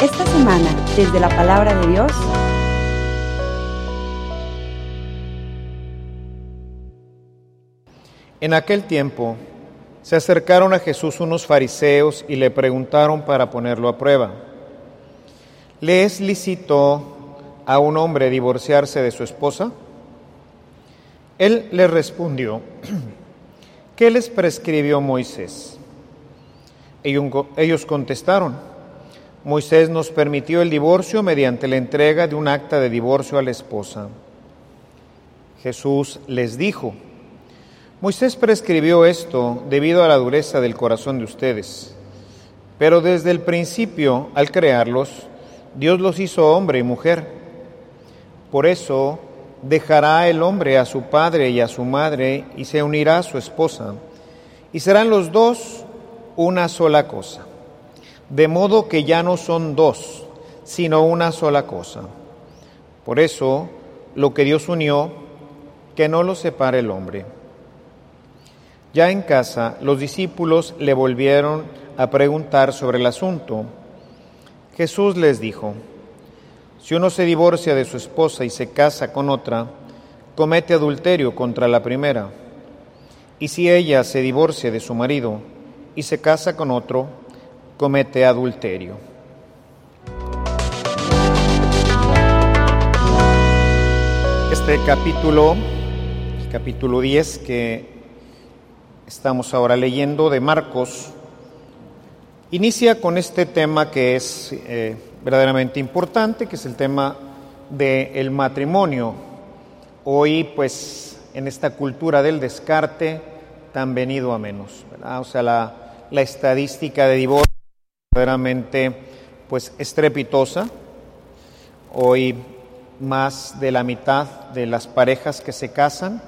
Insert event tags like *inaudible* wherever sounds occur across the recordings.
Esta semana, desde la palabra de Dios, En aquel tiempo se acercaron a Jesús unos fariseos y le preguntaron para ponerlo a prueba, ¿le es lícito a un hombre divorciarse de su esposa? Él les respondió, *clears throat* ¿qué les prescribió Moisés? Ellos contestaron, Moisés nos permitió el divorcio mediante la entrega de un acta de divorcio a la esposa. Jesús les dijo, Moisés prescribió esto debido a la dureza del corazón de ustedes, pero desde el principio, al crearlos, Dios los hizo hombre y mujer. Por eso dejará el hombre a su padre y a su madre y se unirá a su esposa, y serán los dos una sola cosa, de modo que ya no son dos, sino una sola cosa. Por eso, lo que Dios unió, que no lo separe el hombre. Ya en casa, los discípulos le volvieron a preguntar sobre el asunto. Jesús les dijo, si uno se divorcia de su esposa y se casa con otra, comete adulterio contra la primera. Y si ella se divorcia de su marido y se casa con otro, comete adulterio. Este capítulo, el capítulo 10 que estamos ahora leyendo de Marcos, inicia con este tema que es eh, verdaderamente importante, que es el tema del matrimonio. Hoy, pues, en esta cultura del descarte, tan venido a menos, ¿verdad? O sea, la, la estadística de divorcio verdaderamente, pues, estrepitosa. Hoy, más de la mitad de las parejas que se casan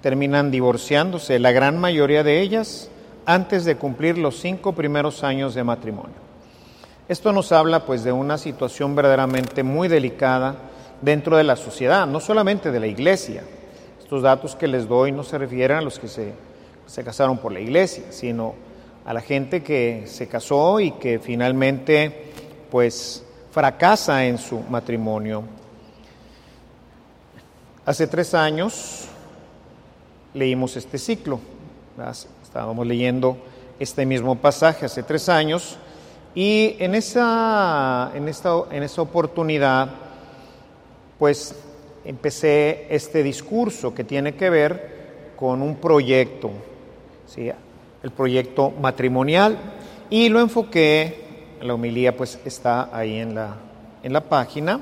terminan divorciándose, la gran mayoría de ellas antes de cumplir los cinco primeros años de matrimonio. Esto nos habla pues de una situación verdaderamente muy delicada dentro de la sociedad, no solamente de la iglesia. Estos datos que les doy no se refieren a los que se, se casaron por la iglesia, sino a la gente que se casó y que finalmente pues fracasa en su matrimonio. Hace tres años leímos este ciclo. Estábamos leyendo este mismo pasaje hace tres años y en esa, en esta, en esa oportunidad, pues empecé este discurso que tiene que ver con un proyecto, ¿sí? El proyecto matrimonial, y lo enfoqué, la homilía pues está ahí en la, en la página,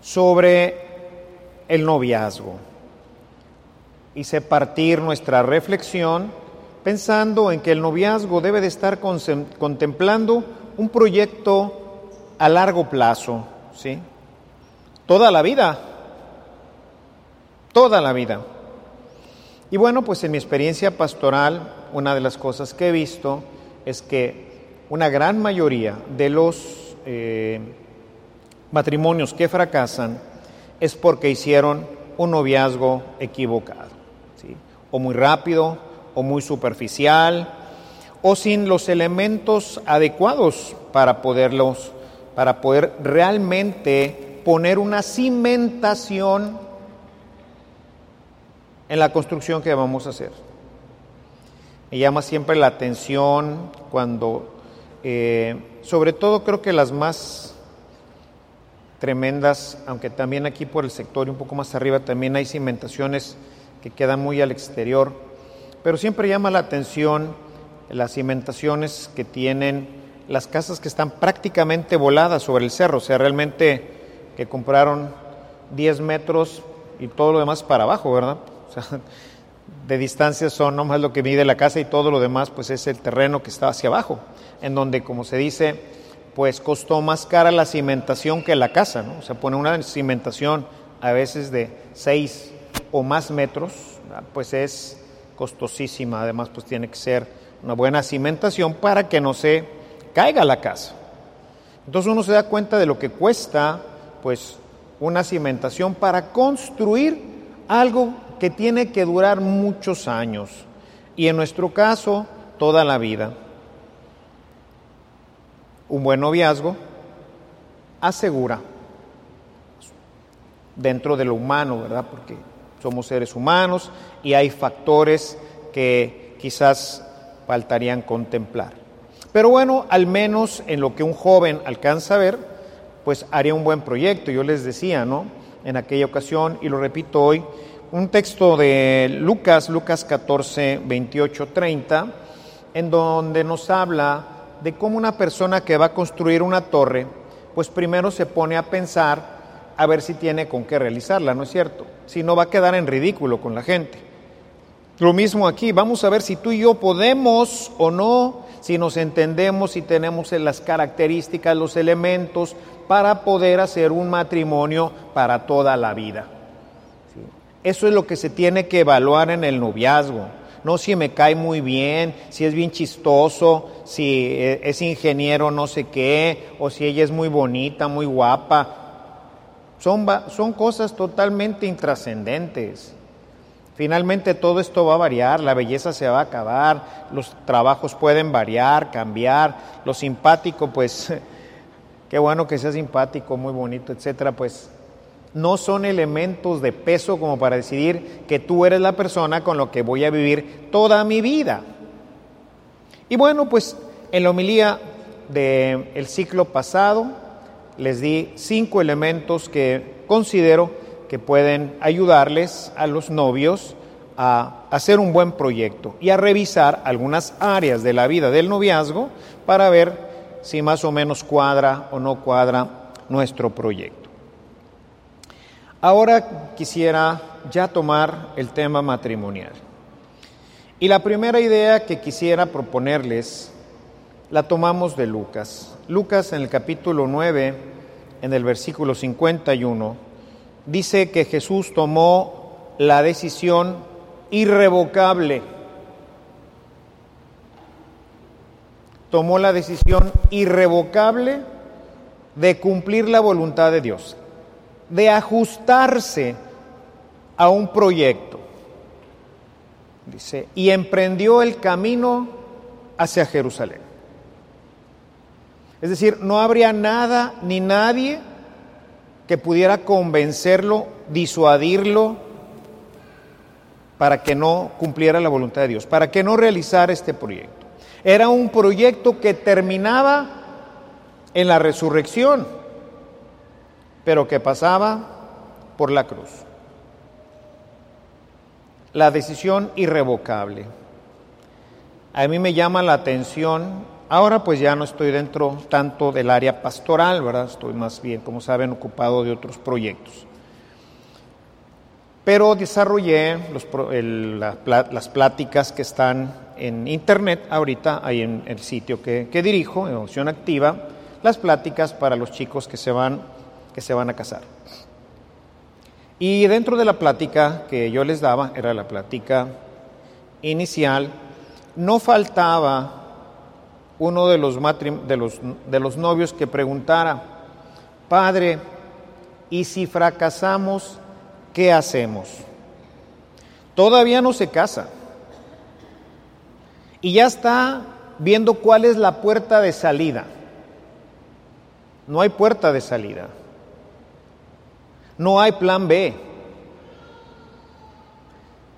sobre el noviazgo. Hice partir nuestra reflexión pensando en que el noviazgo debe de estar contemplando un proyecto a largo plazo, ¿sí? Toda la vida, toda la vida. Y bueno, pues en mi experiencia pastoral, una de las cosas que he visto es que una gran mayoría de los eh, matrimonios que fracasan es porque hicieron un noviazgo equivocado, o muy rápido, o muy superficial, o sin los elementos adecuados para poderlos, para poder realmente poner una cimentación en la construcción que vamos a hacer. Me llama siempre la atención cuando, eh, sobre todo creo que las más tremendas, aunque también aquí por el sector y un poco más arriba también hay cimentaciones que quedan muy al exterior, pero siempre llama la atención las cimentaciones que tienen las casas que están prácticamente voladas sobre el cerro, o sea, realmente que compraron 10 metros y todo lo demás para abajo, ¿verdad? *laughs* O sea, de distancia son nomás lo que mide la casa y todo lo demás pues es el terreno que está hacia abajo, en donde como se dice, pues costó más cara la cimentación que la casa, ¿no? O sea, pone una cimentación a veces de 6 o más metros, pues es costosísima, además pues tiene que ser una buena cimentación para que no se caiga la casa. Entonces uno se da cuenta de lo que cuesta pues una cimentación para construir algo que tiene que durar muchos años y en nuestro caso toda la vida. Un buen noviazgo asegura dentro de lo humano, ¿verdad? Porque somos seres humanos y hay factores que quizás faltarían contemplar. Pero bueno, al menos en lo que un joven alcanza a ver, pues haría un buen proyecto. Yo les decía, ¿no? En aquella ocasión, y lo repito hoy, un texto de Lucas, Lucas 14, 28, 30, en donde nos habla de cómo una persona que va a construir una torre, pues primero se pone a pensar a ver si tiene con qué realizarla, ¿no es cierto? Si no va a quedar en ridículo con la gente. Lo mismo aquí, vamos a ver si tú y yo podemos o no, si nos entendemos, si tenemos las características, los elementos para poder hacer un matrimonio para toda la vida. Eso es lo que se tiene que evaluar en el noviazgo. No si me cae muy bien, si es bien chistoso, si e, es ingeniero no sé qué, o si ella es muy bonita, muy guapa. Son, son cosas totalmente intrascendentes. Finalmente todo esto va a variar, la belleza se va a acabar, los trabajos pueden variar, cambiar, lo simpático, pues, *laughs* qué bueno que sea simpático, muy bonito, etcétera, pues no son elementos de peso como para decidir que tú eres la persona con lo que voy a vivir toda mi vida. Y bueno, pues en la homilía del ciclo pasado les di cinco elementos que considero que pueden ayudarles a los novios a hacer un buen proyecto y a revisar algunas áreas de la vida del noviazgo para ver si más o menos cuadra o no cuadra nuestro proyecto. Ahora quisiera ya tomar el tema matrimonial. Y la primera idea que quisiera proponerles la tomamos de Lucas. Lucas en el capítulo 9, en el versículo 51, dice que Jesús tomó la decisión irrevocable. Tomó la decisión irrevocable de cumplir la voluntad de Dios, de ajustarse a un proyecto. Dice, y emprendió el camino hacia Jerusalén. Es decir, no habría nada ni nadie que pudiera convencerlo, disuadirlo, para que no cumpliera la voluntad de Dios, para que no realizara este proyecto. Era un proyecto que terminaba en la resurrección, pero que pasaba por la cruz. La decisión irrevocable. A mí me llama la atención Ahora pues ya no estoy dentro tanto del área pastoral, ¿verdad? Estoy más bien, como saben, ocupado de otros proyectos. Pero desarrollé las pláticas que están en internet ahorita, ahí en el sitio que, dirijo, en Opción Activa, las pláticas para los chicos que se van, que se van a casar. Y dentro de la plática que yo les daba, era la plática inicial, no faltaba uno de los, de los, novios que preguntara, Padre, ¿y si fracasamos, qué hacemos? Todavía no se casa. Y ya está viendo cuál es la puerta de salida. No hay puerta de salida. No hay plan B.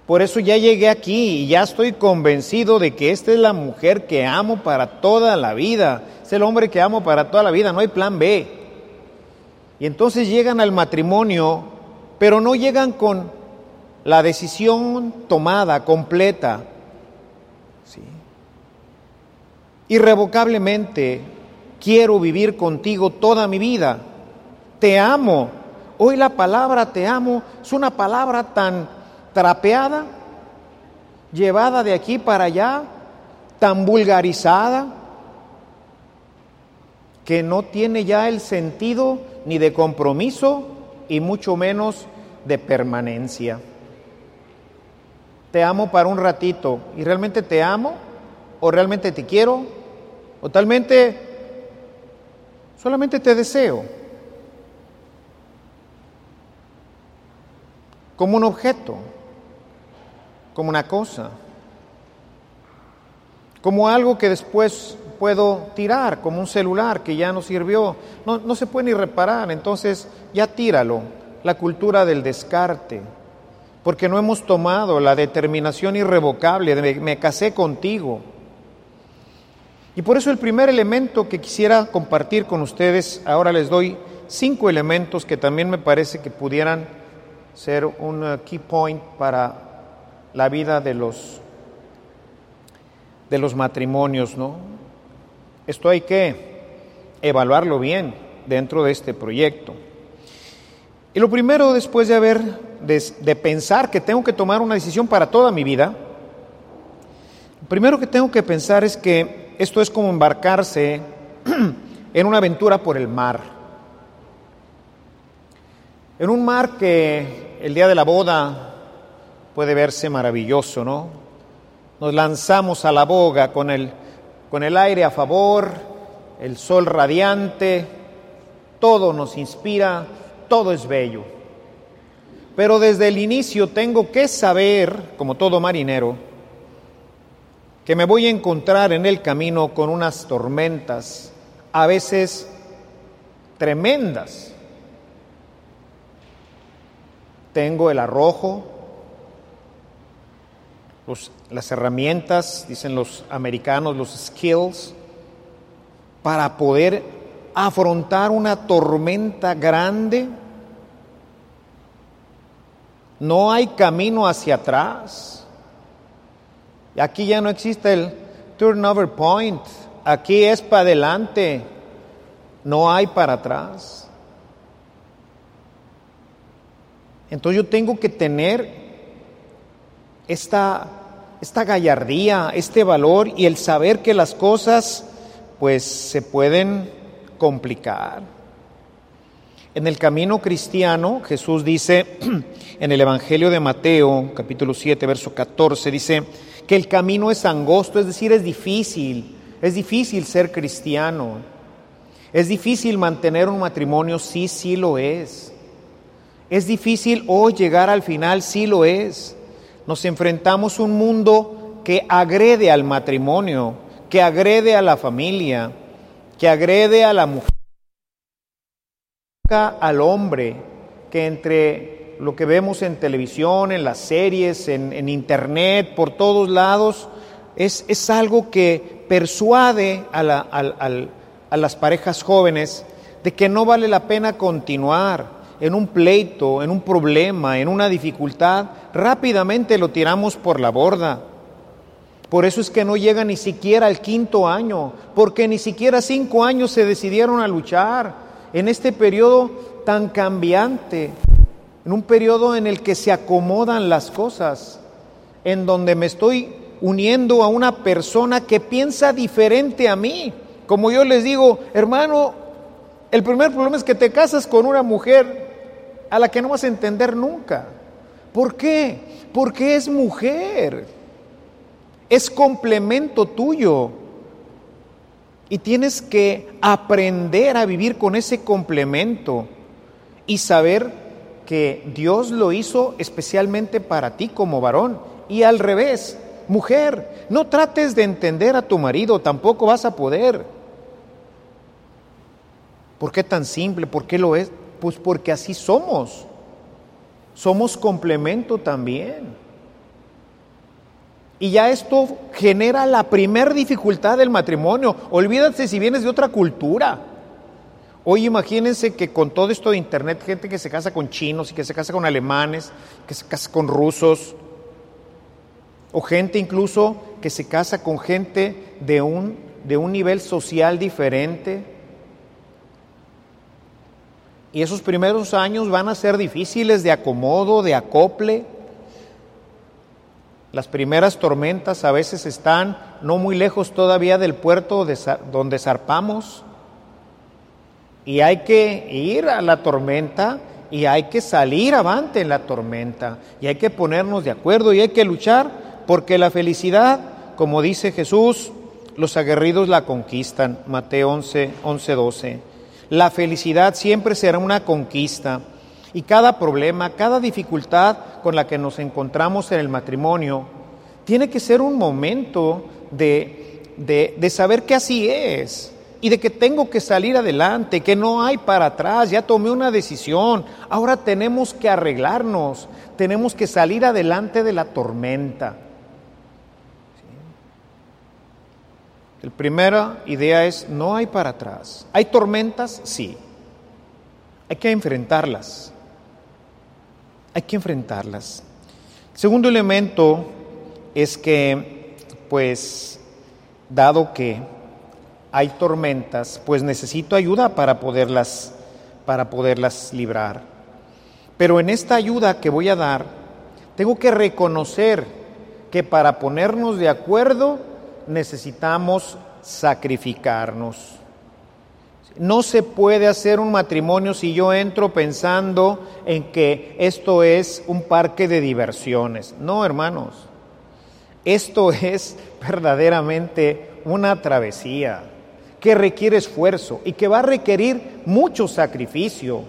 Por eso ya llegué aquí y ya estoy convencido de que esta es la mujer que amo para toda la vida. Es el hombre que amo para toda la vida, no hay plan B. Y entonces llegan al matrimonio, pero no llegan con la decisión tomada, completa. Irrevocablemente, quiero vivir contigo toda mi vida. Te amo. Hoy la palabra te amo es una palabra tan trapeada, llevada de aquí para allá, tan vulgarizada, que no tiene ya el sentido ni de compromiso y mucho menos de permanencia. Te amo para un ratito y realmente te amo o realmente te quiero o talmente solamente te deseo como un objeto como una cosa, como algo que después puedo tirar, como un celular que ya no sirvió, no, no se puede ni reparar, entonces ya tíralo, la cultura del descarte, porque no hemos tomado la determinación irrevocable de me, me casé contigo. Y por eso el primer elemento que quisiera compartir con ustedes, ahora les doy cinco elementos que también me parece que pudieran ser un uh, key point para la vida de los de los matrimonios, ¿no? Esto hay que evaluarlo bien dentro de este proyecto. Y lo primero, después de haber, de, de pensar que tengo que tomar una decisión para toda mi vida, lo primero que tengo que pensar es que esto es como embarcarse *clears throat* en una aventura por el mar. En un mar que el día de la boda puede verse maravilloso, ¿no? Nos lanzamos a la boga con el, con el aire a favor, el sol radiante, todo nos inspira, todo es bello. Pero desde el inicio tengo que saber, como todo marinero, que me voy a encontrar en el camino con unas tormentas, a veces tremendas. Tengo el arrojo, las herramientas, dicen los americanos, los skills, para poder afrontar una tormenta grande. No hay camino hacia atrás. Aquí ya no existe el turnover point. Aquí es para adelante. No hay para atrás. Entonces yo tengo que tener esta, esta gallardía, este valor y el saber que las cosas pues se pueden complicar. En el camino cristiano, Jesús dice *clears throat* en el Evangelio de Mateo, capítulo 7, verso 14, dice que el camino es angosto, es decir, es difícil, es difícil ser cristiano, es difícil mantener un matrimonio, sí, sí lo es. Es difícil hoy llegar al final, sí lo es. Nos enfrentamos a un mundo que agrede al matrimonio, que agrede a la familia, que agrede a la mujer, al hombre, que entre lo que vemos en televisión, en las series, en, internet, por todos lados, es, es algo que persuade a, a las parejas jóvenes de que no vale la pena continuar, en un pleito, en un problema, en una dificultad, rápidamente lo tiramos por la borda. Por eso es que no llega ni siquiera al quinto año, porque ni siquiera cinco años se decidieron a luchar en este periodo tan cambiante, en un periodo en el que se acomodan las cosas, en donde me estoy uniendo a una persona que piensa diferente a mí. Como yo les digo, hermano, el primer problema es que te casas con una mujer a la que no vas a entender nunca. ¿Por qué? Porque es mujer, es complemento tuyo. Y tienes que aprender a vivir con ese complemento y saber que Dios lo hizo especialmente para ti como varón. Y al revés, mujer, no trates de entender a tu marido, tampoco vas a poder. ¿Por qué tan simple? ¿Por qué lo es? Pues porque así somos. Somos complemento también. Y ya esto genera la primer dificultad del matrimonio. Olvídate si vienes de otra cultura. Hoy imagínense que con todo esto de internet, gente que se casa con chinos y que se casa con alemanes, que se casa con rusos, o gente incluso que se casa con gente de un, de un nivel social diferente, y esos primeros años van a ser difíciles de acomodo, de acople. Las primeras tormentas a veces están no muy lejos todavía del puerto donde zarpamos. Y hay que ir a la tormenta y hay que salir avante en la tormenta. Y hay que ponernos de acuerdo y hay que luchar porque la felicidad, como dice Jesús, los aguerridos la conquistan. Mateo 11, 11 12. La felicidad siempre será una conquista y cada problema, cada dificultad con la que nos encontramos en el matrimonio, tiene que ser un momento de de, de saber que así es y de que tengo que salir adelante, que no hay para atrás, ya tomé una decisión, ahora tenemos que arreglarnos, tenemos que salir adelante de la tormenta. La primera idea es, no hay para atrás. ¿Hay tormentas? Sí. Hay que enfrentarlas. Hay que enfrentarlas. Segundo elemento es que, pues, dado que hay tormentas, pues necesito ayuda para poderlas para poderlas librar. Pero en esta ayuda que voy a dar, tengo que reconocer que para ponernos de acuerdo necesitamos sacrificarnos. No se puede hacer un matrimonio si yo entro pensando en que esto es un parque de diversiones. No, hermanos. Esto es verdaderamente una travesía que requiere esfuerzo y que va a requerir mucho sacrificio.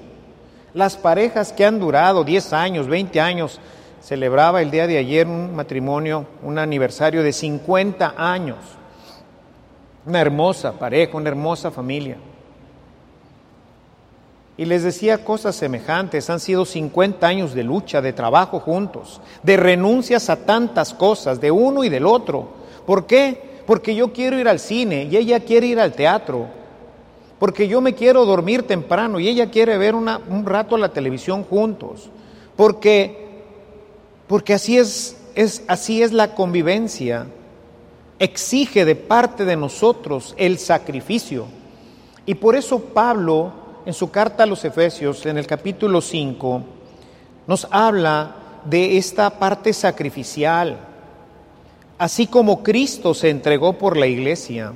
Las parejas que han durado 10 años, 20 años, celebraba el día de ayer un matrimonio, un aniversario de 50 años. Una hermosa pareja, una hermosa familia. Y les decía cosas semejantes, han sido 50 años de lucha, de trabajo juntos, de renuncias a tantas cosas, de uno y del otro. ¿Por qué? porque yo quiero ir al cine y ella quiere ir al teatro, porque yo me quiero dormir temprano y ella quiere ver un rato la televisión juntos, porque, porque así, es, es, así es la convivencia, exige de parte de nosotros el sacrificio. Y por eso Pablo, en su carta a los Efesios, en el capítulo 5, nos habla de esta parte sacrificial así como Cristo se entregó por la iglesia,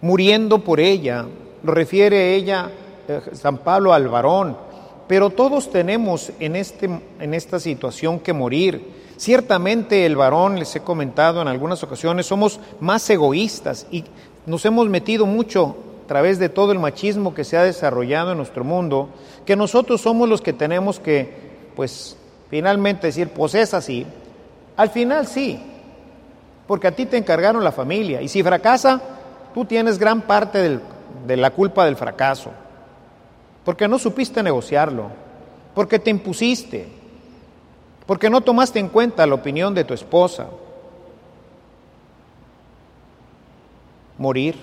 muriendo por ella, lo refiere ella, eh, San Pablo, al varón, pero todos tenemos en, este, en esta situación que morir. Ciertamente el varón, les he comentado en algunas ocasiones, somos más egoístas y nos hemos metido mucho a través de todo el machismo que se ha desarrollado en nuestro mundo, que nosotros somos los que tenemos que, pues, finalmente decir, pues es así, al final sí, porque a ti te encargaron la familia y si fracasa, tú tienes gran parte de la culpa del fracaso, porque no supiste negociarlo, porque te impusiste, porque no tomaste en cuenta la opinión de tu esposa. Morir,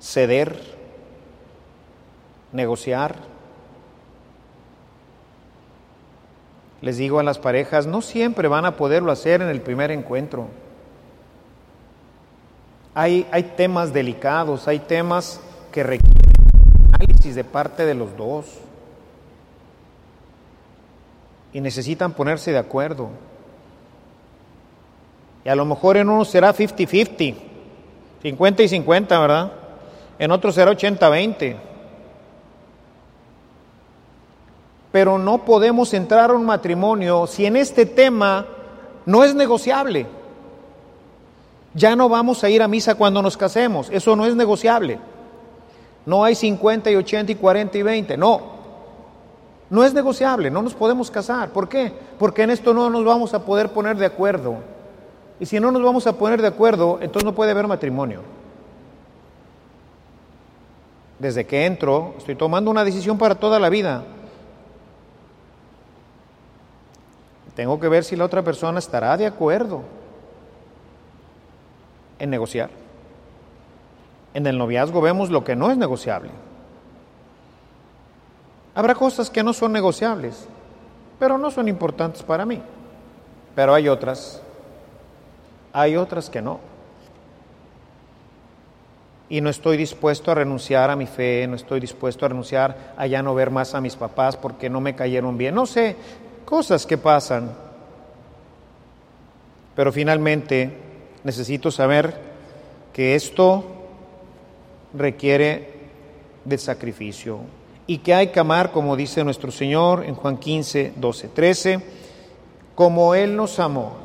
ceder, negociar. Les digo a las parejas, no siempre van a poderlo hacer en el primer encuentro. Hay, hay temas delicados, hay temas que requieren análisis de parte de los dos. Y necesitan ponerse de acuerdo. Y a lo mejor en uno será 50-50, 50 y 50, ¿verdad? En otro será 80-20. pero no podemos entrar a un matrimonio si en este tema no es negociable. Ya no vamos a ir a misa cuando nos casemos, eso no es negociable. No hay 50 y 80 y 40 y 20, no. No es negociable, no nos podemos casar. ¿Por qué? Porque en esto no nos vamos a poder poner de acuerdo. Y si no nos vamos a poner de acuerdo, entonces no puede haber matrimonio. Desde que entro, estoy tomando una decisión para toda la vida. Tengo que ver si la otra persona estará de acuerdo en negociar. En el noviazgo vemos lo que no es negociable. Habrá cosas que no son negociables, pero no son importantes para mí. Pero hay otras, hay otras que no. Y no estoy dispuesto a renunciar a mi fe, no estoy dispuesto a renunciar a ya no ver más a mis papás porque no me cayeron bien. No sé, cosas que pasan. Pero finalmente necesito saber que esto requiere de sacrificio y que hay que amar, como dice nuestro Señor en Juan 15, 12, 13, como Él nos amó,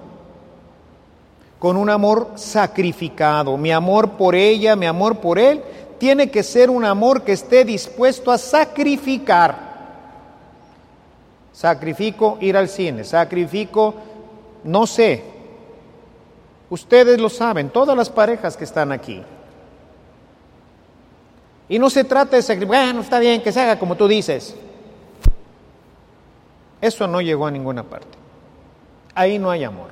con un amor sacrificado. Mi amor por ella, mi amor por Él, tiene que ser un amor que esté dispuesto a sacrificar Sacrifico ir al cine, sacrifico, no sé, Ustedes lo saben, todas las parejas que están aquí. Y no se trata de sacrificar, bueno, está bien, que se haga como tú dices. Eso no llegó a ninguna parte. Ahí no hay amor.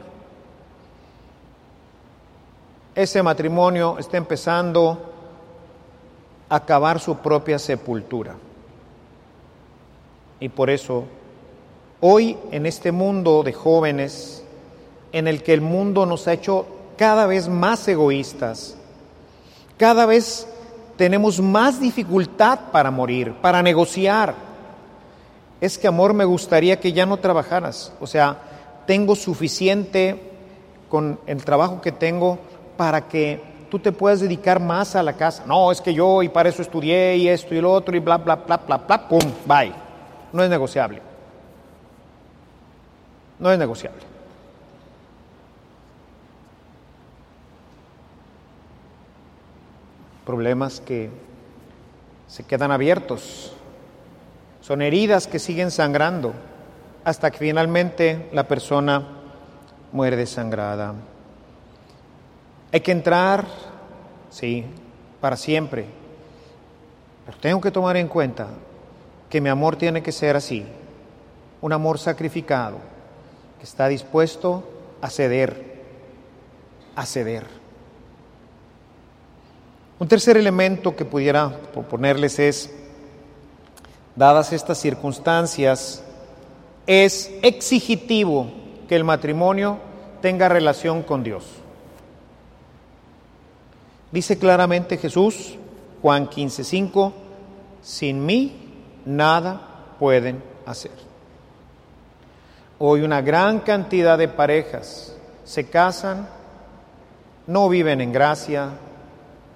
Ese matrimonio está empezando a cavar su propia sepultura. Y por eso, hoy en este mundo de jóvenes, en el que el mundo nos ha hecho cada vez más egoístas, cada vez tenemos más dificultad para morir, para negociar. Es que, amor, me gustaría que ya no trabajaras. O sea, tengo suficiente con el trabajo que tengo para que tú te puedas dedicar más a la casa. No, es que yo y para eso estudié y esto y lo otro y bla, bla, bla, bla, bla, pum, bye. No es negociable. No es negociable. Problemas que se quedan abiertos. Son heridas que siguen sangrando hasta que finalmente la persona muere desangrada. Hay que entrar, sí, para siempre. Pero tengo que tomar en cuenta que mi amor tiene que ser así, un amor sacrificado, que está dispuesto a ceder, a ceder. Un tercer elemento que pudiera proponerles es, dadas estas circunstancias, es exigitivo que el matrimonio tenga relación con Dios. Dice claramente Jesús, Juan 15:5, sin mí nada pueden hacer. Hoy una gran cantidad de parejas se casan, no viven en gracia,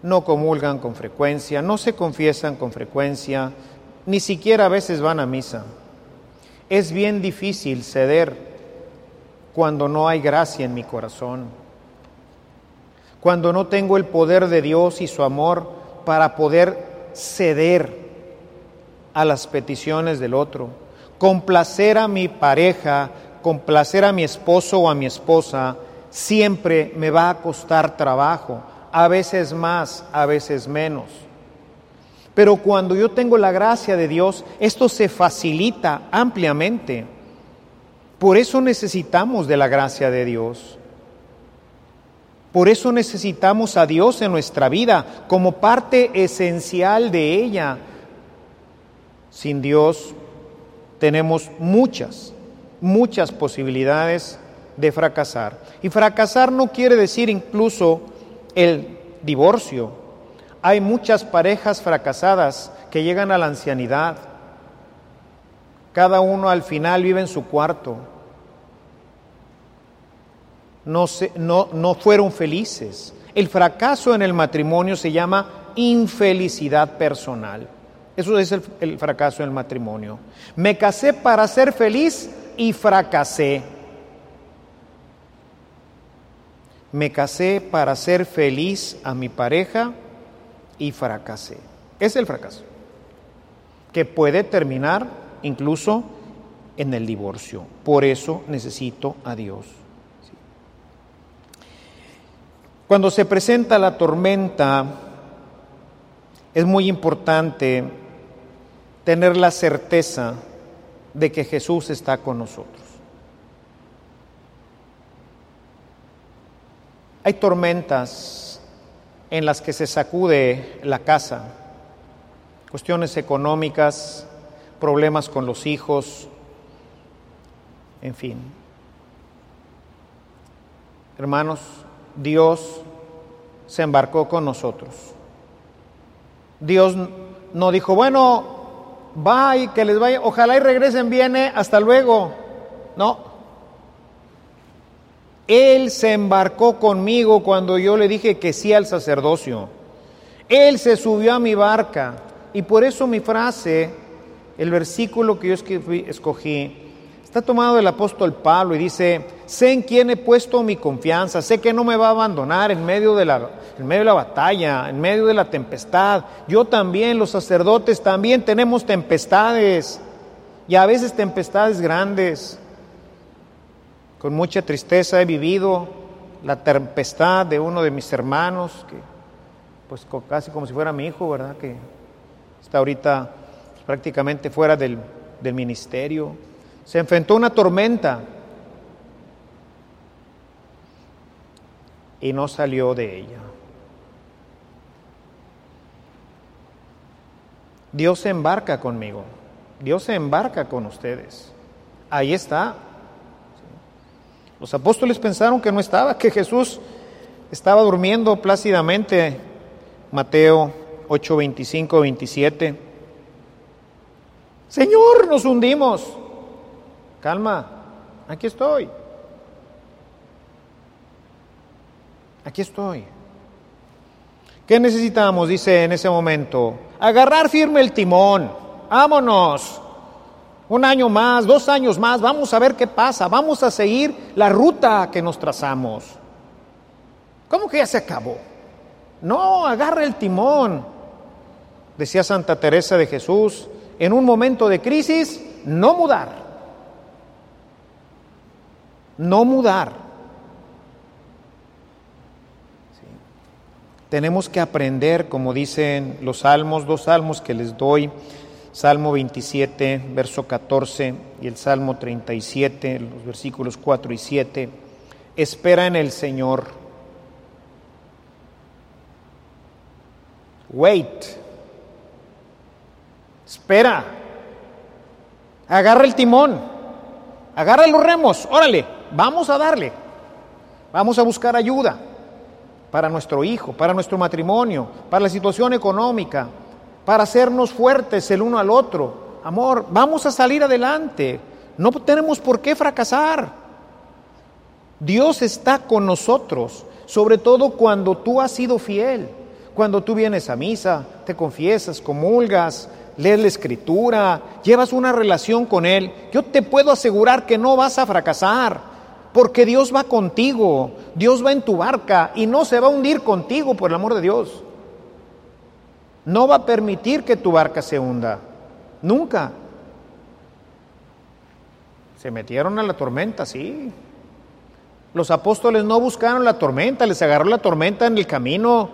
no comulgan con frecuencia, no se confiesan con frecuencia, ni siquiera a veces van a misa. Es bien difícil ceder cuando no hay gracia en mi corazón, cuando no tengo el poder de Dios y su amor para poder ceder a las peticiones del otro. Complacer a mi pareja, complacer a mi esposo o a mi esposa, siempre me va a costar trabajo, a veces más, a veces menos. Pero cuando yo tengo la gracia de Dios, esto se facilita ampliamente. Por eso necesitamos de la gracia de Dios. Por eso necesitamos a Dios en nuestra vida como parte esencial de ella sin Dios tenemos muchas, muchas posibilidades de fracasar. Y fracasar no quiere decir incluso el divorcio. Hay muchas parejas fracasadas que llegan a la ancianidad. Cada uno al final vive en su cuarto. No, no, no fueron felices. El fracaso en el matrimonio se llama infelicidad personal. Eso es el, fracaso en el matrimonio. Me casé para ser feliz y fracasé. Me casé para ser feliz a mi pareja y fracasé. Es el fracaso. Que puede terminar incluso en el divorcio. Por eso necesito a Dios. Cuando se presenta la tormenta, es muy importante tener la certeza de que Jesús está con nosotros. Hay tormentas en las que se sacude la casa, cuestiones económicas, problemas con los hijos, en fin. Hermanos, Dios se embarcó con nosotros. Dios no dijo, bueno, va y que les vaya, ojalá y regresen bien, ¿eh? hasta luego. No. Él se embarcó conmigo cuando yo le dije que sí al sacerdocio. Él se subió a mi barca. Y por eso mi frase, el versículo que yo escogí, está tomado del apóstol Pablo y dice, sé en quién he puesto mi confianza, sé que no me va a abandonar en medio de la en medio de la batalla, en medio de la tempestad. Yo también, los sacerdotes también tenemos tempestades y a veces tempestades grandes. Con mucha tristeza he vivido la tempestad de uno de mis hermanos, que pues casi como si fuera mi hijo, ¿verdad? Que está ahorita prácticamente fuera del, del ministerio. Se enfrentó una tormenta y no salió de ella. Dios se embarca conmigo, Dios se embarca con ustedes. Ahí está. Los apóstoles pensaron que no estaba, que Jesús estaba durmiendo plácidamente. Mateo 8, 25, 27. Señor, nos hundimos. Calma, aquí estoy. Aquí estoy. ¿Qué necesitamos? Dice en ese momento. Agarrar firme el timón. Vámonos. Un año más, dos años más, vamos a ver qué pasa. Vamos a seguir la ruta que nos trazamos. ¿Cómo que ya se acabó? No, agarra el timón. Decía Santa Teresa de Jesús, en un momento de crisis, no mudar. No mudar. Tenemos que aprender, como dicen los salmos, dos salmos que les doy, Salmo 27, verso 14 y el Salmo 37, los versículos 4 y 7. Espera en el Señor. Wait. Espera. Agarra el timón. Agarra los remos. Órale, vamos a darle. Vamos a buscar ayuda para nuestro hijo, para nuestro matrimonio, para la situación económica, para hacernos fuertes el uno al otro. Amor, vamos a salir adelante. No tenemos por qué fracasar. Dios está con nosotros, sobre todo cuando tú has sido fiel, cuando tú vienes a misa, te confiesas, comulgas, lees la escritura, llevas una relación con Él. Yo te puedo asegurar que no vas a fracasar. Porque Dios va contigo, Dios va en tu barca y no se va a hundir contigo por el amor de Dios. No va a permitir que tu barca se hunda. Nunca. Se metieron a la tormenta, sí. Los apóstoles no buscaron la tormenta, les agarró la tormenta en el camino.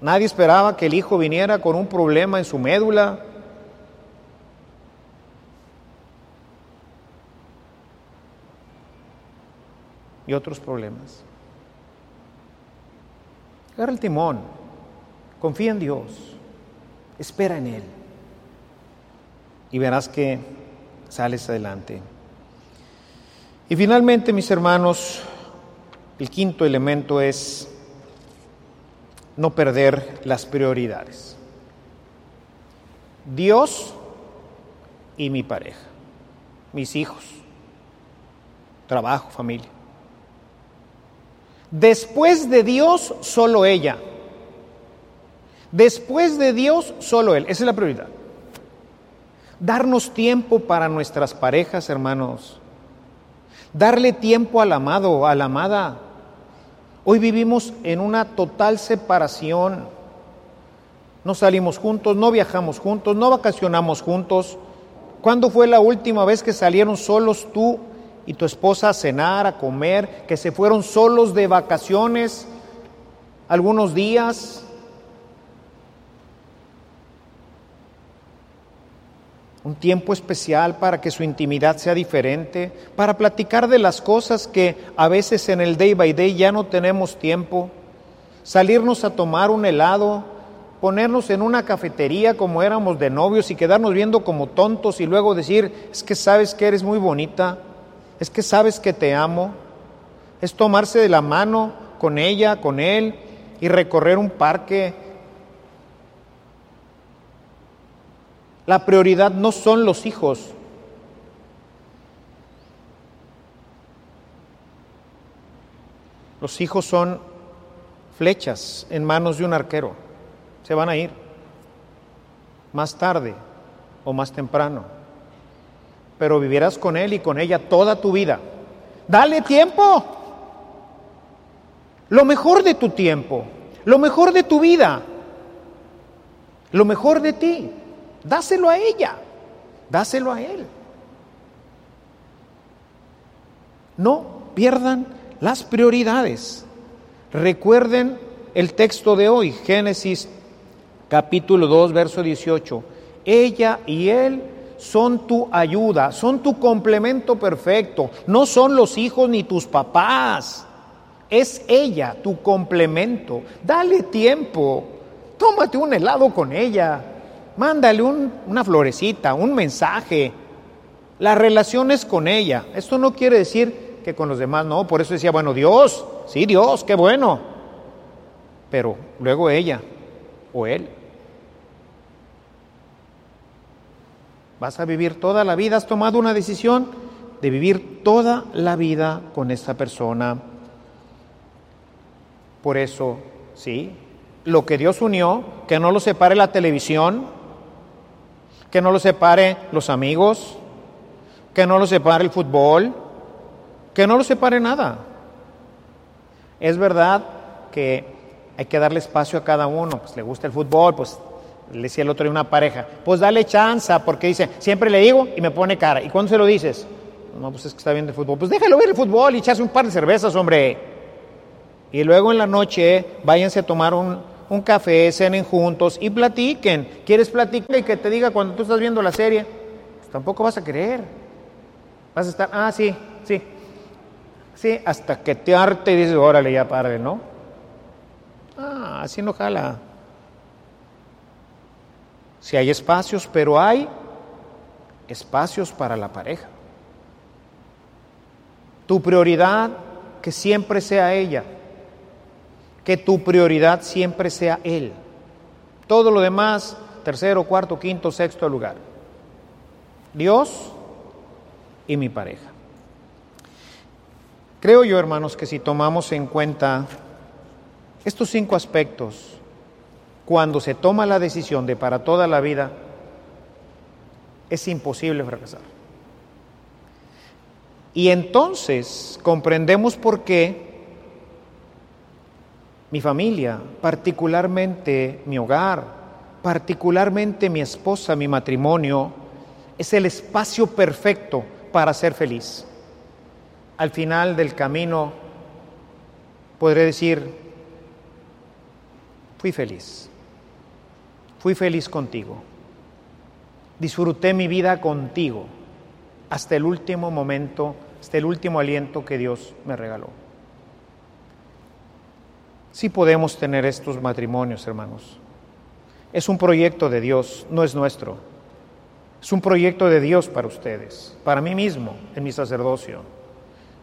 Nadie esperaba que el hijo viniera con un problema en su médula. y otros problemas. Agarra el timón, confía en Dios, espera en Él y verás que sales adelante. Y finalmente, mis hermanos, el quinto elemento es no perder las prioridades. Dios y mi pareja, mis hijos, trabajo, familia. Después de Dios, solo ella. Después de Dios, solo Él. Esa es la prioridad. Darnos tiempo para nuestras parejas, hermanos. Darle tiempo al amado, a la amada. Hoy vivimos en una total separación. No salimos juntos, no viajamos juntos, no vacacionamos juntos. ¿Cuándo fue la última vez que salieron solos tú y tu esposa a cenar, a comer, que se fueron solos de vacaciones algunos días. Un tiempo especial para que su intimidad sea diferente, para platicar de las cosas que a veces en el day by day ya no tenemos tiempo, salirnos a tomar un helado, ponernos en una cafetería como éramos de novios y quedarnos viendo como tontos y luego decir, es que sabes que eres muy bonita, es que sabes que te amo, es tomarse de la mano con ella, con él y recorrer un parque. La prioridad no son los hijos. Los hijos son flechas en manos de un arquero. Se van a ir más tarde o más temprano pero vivirás con Él y con ella toda tu vida. Dale tiempo. Lo mejor de tu tiempo, lo mejor de tu vida, lo mejor de ti. Dáselo a ella, dáselo a Él. No pierdan las prioridades. Recuerden el texto de hoy, Génesis capítulo 2, verso 18. Ella y él son tu ayuda, son tu complemento perfecto, no son los hijos ni tus papás. Es ella tu complemento. Dale tiempo, tómate un helado con ella, mándale una florecita, un mensaje. La relación es con ella. Esto no quiere decir que con los demás no, por eso decía, bueno, Dios, sí, Dios, qué bueno. Pero luego ella o él. Vas a vivir toda la vida, has tomado una decisión de vivir toda la vida con esta persona. Por eso, sí, lo que Dios unió, que no lo separe la televisión, que no lo separe los amigos, que no lo separe el fútbol, que no lo separe nada. Es verdad que hay que darle espacio a cada uno, pues le gusta el fútbol, pues le decía el otro de una pareja, pues dale chance, porque dice, siempre le digo y me pone cara. ¿Y cuándo se lo dices? No, pues es que está viendo el fútbol. Pues déjalo ver el fútbol y echase un par de cervezas, hombre. Y luego en la noche váyanse a tomar un, un café, cenen juntos y platiquen. ¿Quieres platicar y que te diga cuando tú estás viendo la serie? Pues tampoco vas a querer. Vas a estar, ah, sí, sí. Sí, hasta que te arte y dices, órale, ya padre, ¿no? Ah, así no jala. Si hay espacios, pero hay espacios para la pareja. Tu prioridad que siempre sea ella, que tu prioridad siempre sea él. Todo lo demás, tercero, cuarto, quinto, sexto lugar. Dios y mi pareja. Creo yo, hermanos, que si tomamos en cuenta estos cinco aspectos, cuando se toma la decisión de para toda la vida, es imposible fracasar. Y entonces comprendemos por qué mi familia, particularmente mi hogar, particularmente mi esposa, mi matrimonio, es el espacio perfecto para ser feliz. Al final del camino podré decir, fui feliz. Fui feliz contigo. Disfruté mi vida contigo hasta el último momento, hasta el último aliento que Dios me regaló. Sí podemos tener estos matrimonios, hermanos. Es un proyecto de Dios, no es nuestro. Es un proyecto de Dios para ustedes, para mí mismo, en mi sacerdocio.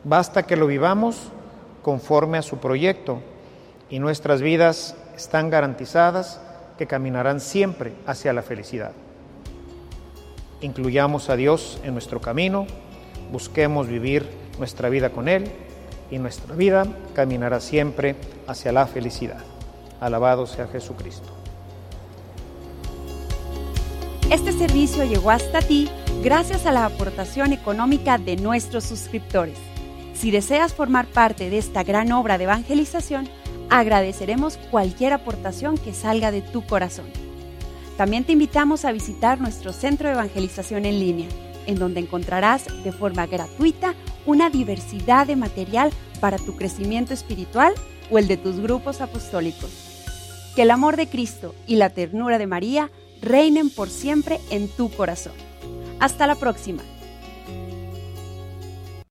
Basta que lo vivamos conforme a su proyecto y nuestras vidas están garantizadas que caminarán siempre hacia la felicidad. Incluyamos a Dios en nuestro camino, busquemos vivir nuestra vida con Él y nuestra vida caminará siempre hacia la felicidad. Alabado sea Jesucristo. Este servicio llegó hasta ti gracias a la aportación económica de nuestros suscriptores. Si deseas formar parte de esta gran obra de evangelización, agradeceremos cualquier aportación que salga de tu corazón. También te invitamos a visitar nuestro centro de evangelización en línea, en donde encontrarás de forma gratuita una diversidad de material para tu crecimiento espiritual o el de tus grupos apostólicos. Que el amor de Cristo y la ternura de María reinen por siempre en tu corazón. Hasta la próxima.